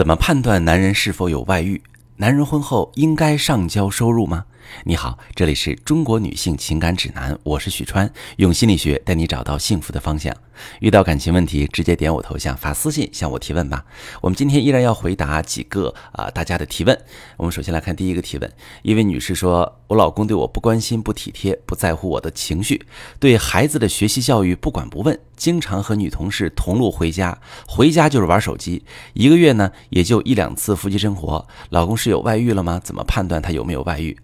怎么判断男人是否有外遇？男人婚后应该上交收入吗？你好，这里是中国女性情感指南，我是许川，用心理学带你找到幸福的方向。遇到感情问题，直接点我头像发私信向我提问吧。我们今天依然要回答几个啊大家的提问。我们首先来看第一个提问，一位女士说：“我老公对我不关心、不体贴、不在乎我的情绪，对孩子的学习教育不管不问，经常和女同事同路回家，回家就是玩手机。一个月呢也就一两次夫妻生活。老公是有外遇了吗？怎么判断他有没有外遇？”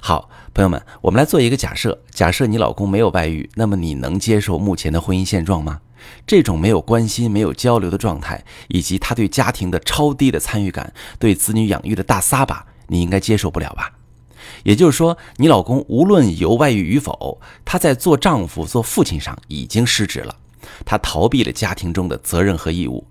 好，朋友们，我们来做一个假设：假设你老公没有外遇，那么你能接受目前的婚姻现状吗？这种没有关心、没有交流的状态，以及他对家庭的超低的参与感，对子女养育的大撒把，你应该接受不了吧？也就是说，你老公无论有外遇与否，他在做丈夫、做父亲上已经失职了，他逃避了家庭中的责任和义务。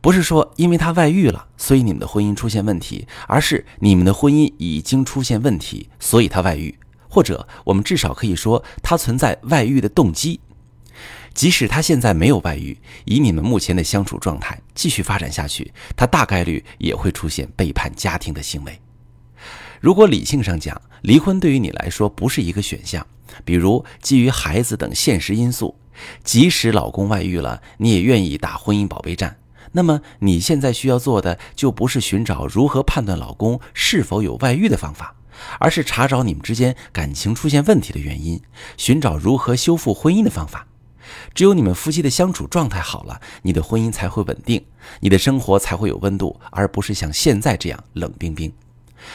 不是说因为他外遇了，所以你们的婚姻出现问题，而是你们的婚姻已经出现问题，所以他外遇，或者我们至少可以说他存在外遇的动机。即使他现在没有外遇，以你们目前的相处状态继续发展下去，他大概率也会出现背叛家庭的行为。如果理性上讲，离婚对于你来说不是一个选项，比如基于孩子等现实因素，即使老公外遇了，你也愿意打婚姻保卫战，那么你现在需要做的就不是寻找如何判断老公是否有外遇的方法，而是查找你们之间感情出现问题的原因，寻找如何修复婚姻的方法。只有你们夫妻的相处状态好了，你的婚姻才会稳定，你的生活才会有温度，而不是像现在这样冷冰冰。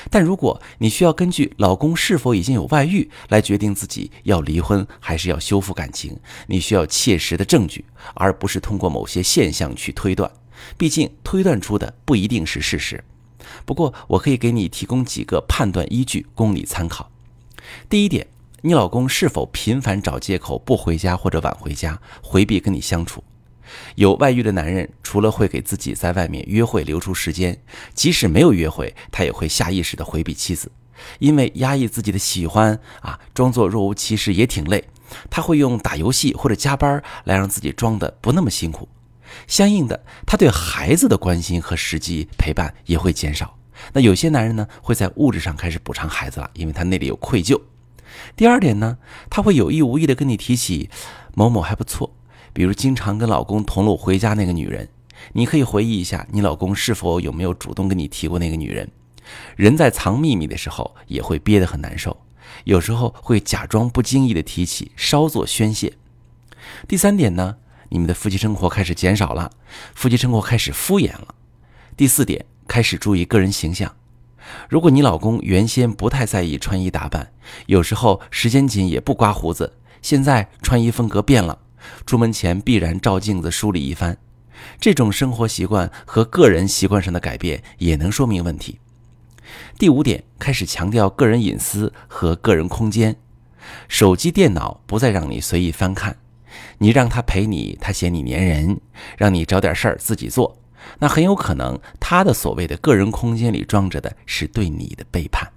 但如果你需要根据老公是否已经有外遇来决定自己要离婚还是要修复感情，你需要切实的证据，而不是通过某些现象去推断。毕竟推断出的不一定是事实。不过我可以给你提供几个判断依据供你参考。第一点。你老公是否频繁找借口不回家或者晚回家，回避跟你相处？有外遇的男人，除了会给自己在外面约会留出时间，即使没有约会，他也会下意识的回避妻子，因为压抑自己的喜欢啊，装作若无其事也挺累。他会用打游戏或者加班来让自己装的不那么辛苦。相应的，他对孩子的关心和实际陪伴也会减少。那有些男人呢，会在物质上开始补偿孩子了，因为他那里有愧疚。第二点呢，他会有意无意的跟你提起某某还不错，比如经常跟老公同路回家那个女人，你可以回忆一下，你老公是否有没有主动跟你提过那个女人？人在藏秘密的时候也会憋得很难受，有时候会假装不经意的提起，稍作宣泄。第三点呢，你们的夫妻生活开始减少了，夫妻生活开始敷衍了。第四点，开始注意个人形象。如果你老公原先不太在意穿衣打扮，有时候时间紧也不刮胡子，现在穿衣风格变了，出门前必然照镜子梳理一番，这种生活习惯和个人习惯上的改变也能说明问题。第五点，开始强调个人隐私和个人空间，手机、电脑不再让你随意翻看，你让他陪你，他嫌你粘人，让你找点事儿自己做。那很有可能，他的所谓的个人空间里装着的是对你的背叛。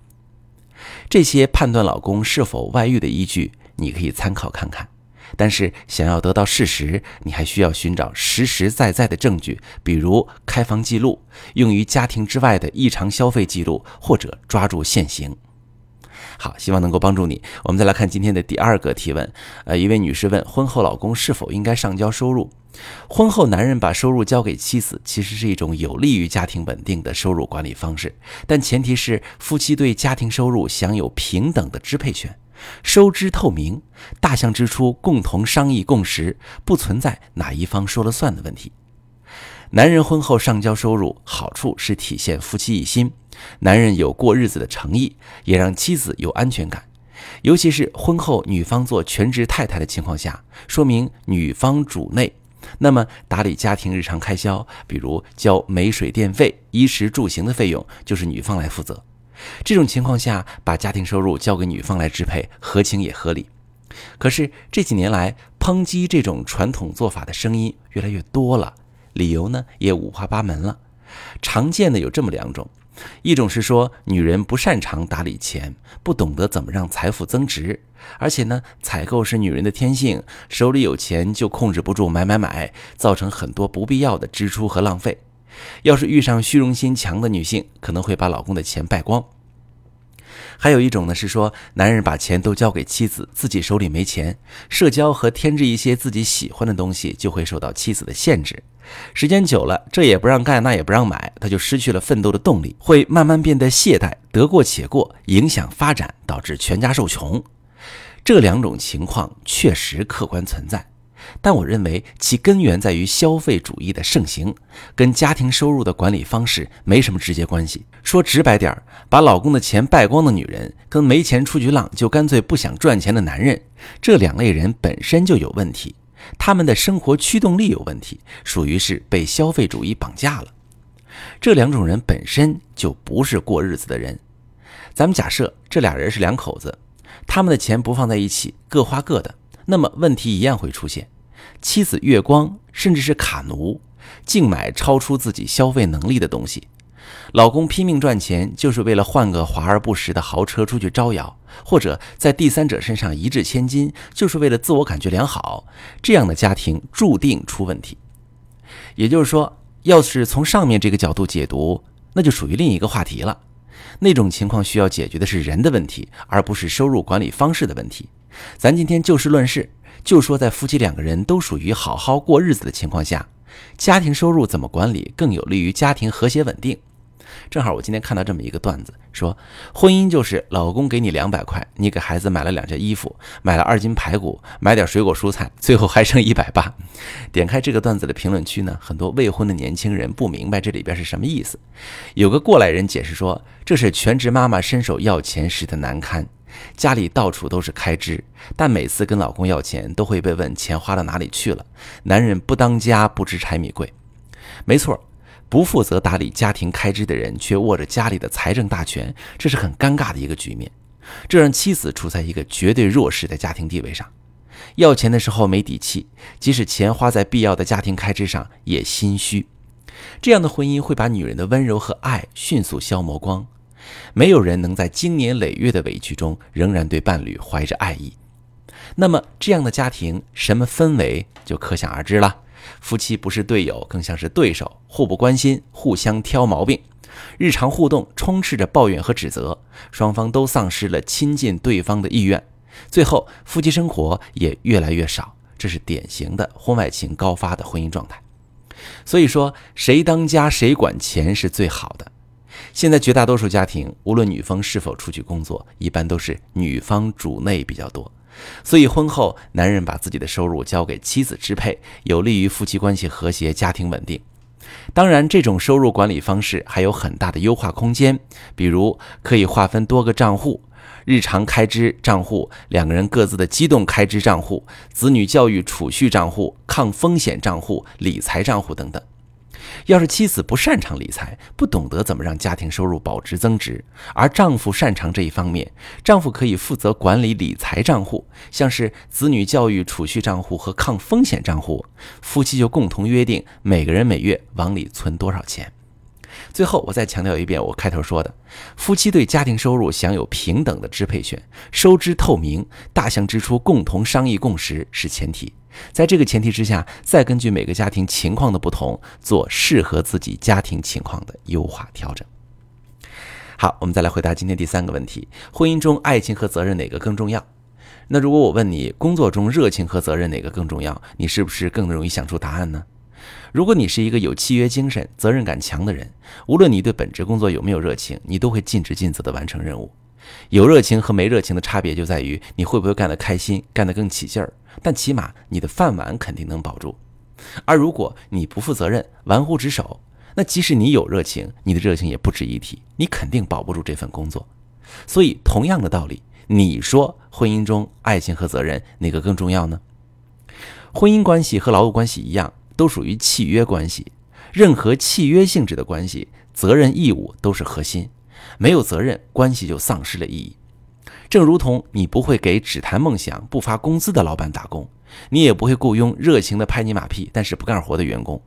这些判断老公是否外遇的依据，你可以参考看看。但是，想要得到事实，你还需要寻找实实在在的证据，比如开房记录、用于家庭之外的异常消费记录，或者抓住现行。好，希望能够帮助你。我们再来看今天的第二个提问。呃，一位女士问：婚后老公是否应该上交收入？婚后男人把收入交给妻子，其实是一种有利于家庭稳定的收入管理方式，但前提是夫妻对家庭收入享有平等的支配权，收支透明，大项支出共同商议共识，不存在哪一方说了算的问题。男人婚后上交收入，好处是体现夫妻一心，男人有过日子的诚意，也让妻子有安全感。尤其是婚后女方做全职太太的情况下，说明女方主内，那么打理家庭日常开销，比如交煤水电费、衣食住行的费用，就是女方来负责。这种情况下，把家庭收入交给女方来支配，合情也合理。可是这几年来，抨击这种传统做法的声音越来越多了。理由呢也五花八门了，常见的有这么两种，一种是说女人不擅长打理钱，不懂得怎么让财富增值，而且呢采购是女人的天性，手里有钱就控制不住买买买，造成很多不必要的支出和浪费。要是遇上虚荣心强的女性，可能会把老公的钱败光。还有一种呢，是说男人把钱都交给妻子，自己手里没钱，社交和添置一些自己喜欢的东西就会受到妻子的限制。时间久了，这也不让干，那也不让买，他就失去了奋斗的动力，会慢慢变得懈怠，得过且过，影响发展，导致全家受穷。这两种情况确实客观存在。但我认为其根源在于消费主义的盛行，跟家庭收入的管理方式没什么直接关系。说直白点儿，把老公的钱败光的女人，跟没钱出去浪就干脆不想赚钱的男人，这两类人本身就有问题，他们的生活驱动力有问题，属于是被消费主义绑架了。这两种人本身就不是过日子的人。咱们假设这俩人是两口子，他们的钱不放在一起，各花各的。那么问题一样会出现，妻子月光甚至是卡奴，净买超出自己消费能力的东西；老公拼命赚钱，就是为了换个华而不实的豪车出去招摇，或者在第三者身上一掷千金，就是为了自我感觉良好。这样的家庭注定出问题。也就是说，要是从上面这个角度解读，那就属于另一个话题了。那种情况需要解决的是人的问题，而不是收入管理方式的问题。咱今天就事论事，就说在夫妻两个人都属于好好过日子的情况下，家庭收入怎么管理更有利于家庭和谐稳定？正好我今天看到这么一个段子，说婚姻就是老公给你两百块，你给孩子买了两件衣服，买了二斤排骨，买点水果蔬菜，最后还剩一百八。点开这个段子的评论区呢，很多未婚的年轻人不明白这里边是什么意思。有个过来人解释说，这是全职妈妈伸手要钱时的难堪。家里到处都是开支，但每次跟老公要钱，都会被问钱花到哪里去了。男人不当家不知柴米贵，没错，不负责打理家庭开支的人却握着家里的财政大权，这是很尴尬的一个局面。这让妻子处在一个绝对弱势的家庭地位上，要钱的时候没底气，即使钱花在必要的家庭开支上也心虚。这样的婚姻会把女人的温柔和爱迅速消磨光。没有人能在经年累月的委屈中仍然对伴侣怀着爱意，那么这样的家庭什么氛围就可想而知了。夫妻不是队友，更像是对手，互不关心，互相挑毛病，日常互动充斥着抱怨和指责，双方都丧失了亲近对方的意愿，最后夫妻生活也越来越少。这是典型的婚外情高发的婚姻状态。所以说，谁当家谁管钱是最好的。现在绝大多数家庭，无论女方是否出去工作，一般都是女方主内比较多，所以婚后男人把自己的收入交给妻子支配，有利于夫妻关系和谐、家庭稳定。当然，这种收入管理方式还有很大的优化空间，比如可以划分多个账户：日常开支账户、两个人各自的机动开支账户、子女教育储蓄账户、抗风险账户、理财账户等等。要是妻子不擅长理财，不懂得怎么让家庭收入保值增值，而丈夫擅长这一方面，丈夫可以负责管理理财账户，像是子女教育储蓄账户和抗风险账户，夫妻就共同约定每个人每月往里存多少钱。最后，我再强调一遍我开头说的：夫妻对家庭收入享有平等的支配权，收支透明，大项支出共同商议共识是前提。在这个前提之下，再根据每个家庭情况的不同，做适合自己家庭情况的优化调整。好，我们再来回答今天第三个问题：婚姻中爱情和责任哪个更重要？那如果我问你，工作中热情和责任哪个更重要？你是不是更容易想出答案呢？如果你是一个有契约精神、责任感强的人，无论你对本职工作有没有热情，你都会尽职尽责地完成任务。有热情和没热情的差别就在于你会不会干得开心，干得更起劲儿。但起码你的饭碗肯定能保住。而如果你不负责任、玩忽职守，那即使你有热情，你的热情也不值一提，你肯定保不住这份工作。所以，同样的道理，你说婚姻中爱情和责任哪个更重要呢？婚姻关系和劳务关系一样。都属于契约关系，任何契约性质的关系，责任义务都是核心。没有责任，关系就丧失了意义。正如同你不会给只谈梦想不发工资的老板打工，你也不会雇佣热情的拍你马屁但是不干活的员工。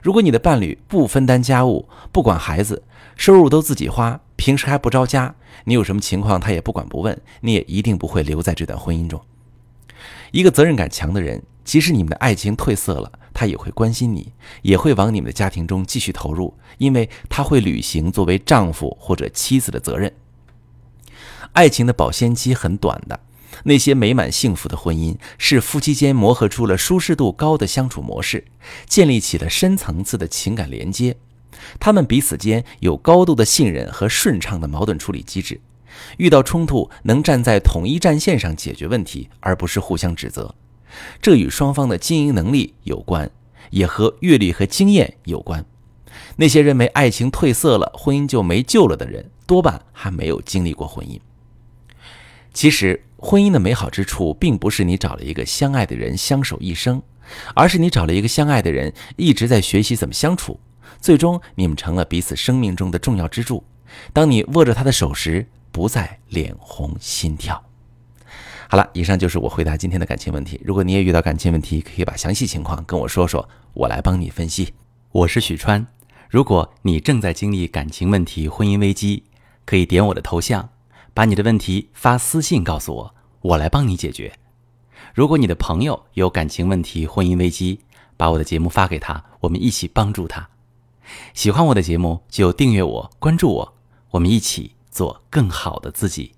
如果你的伴侣不分担家务，不管孩子，收入都自己花，平时还不着家，你有什么情况他也不管不问，你也一定不会留在这段婚姻中。一个责任感强的人，即使你们的爱情褪色了。他也会关心你，也会往你们的家庭中继续投入，因为他会履行作为丈夫或者妻子的责任。爱情的保鲜期很短的，那些美满幸福的婚姻是夫妻间磨合出了舒适度高的相处模式，建立起了深层次的情感连接，他们彼此间有高度的信任和顺畅的矛盾处理机制，遇到冲突能站在统一战线上解决问题，而不是互相指责。这与双方的经营能力有关，也和阅历和经验有关。那些认为爱情褪色了，婚姻就没救了的人，多半还没有经历过婚姻。其实，婚姻的美好之处，并不是你找了一个相爱的人相守一生，而是你找了一个相爱的人，一直在学习怎么相处，最终你们成了彼此生命中的重要支柱。当你握着他的手时，不再脸红心跳。好了，以上就是我回答今天的感情问题。如果你也遇到感情问题，可以把详细情况跟我说说，我来帮你分析。我是许川，如果你正在经历感情问题、婚姻危机，可以点我的头像。把你的问题发私信告诉我，我来帮你解决。如果你的朋友有感情问题、婚姻危机，把我的节目发给他，我们一起帮助他。喜欢我的节目就订阅我、关注我，我们一起做更好的自己。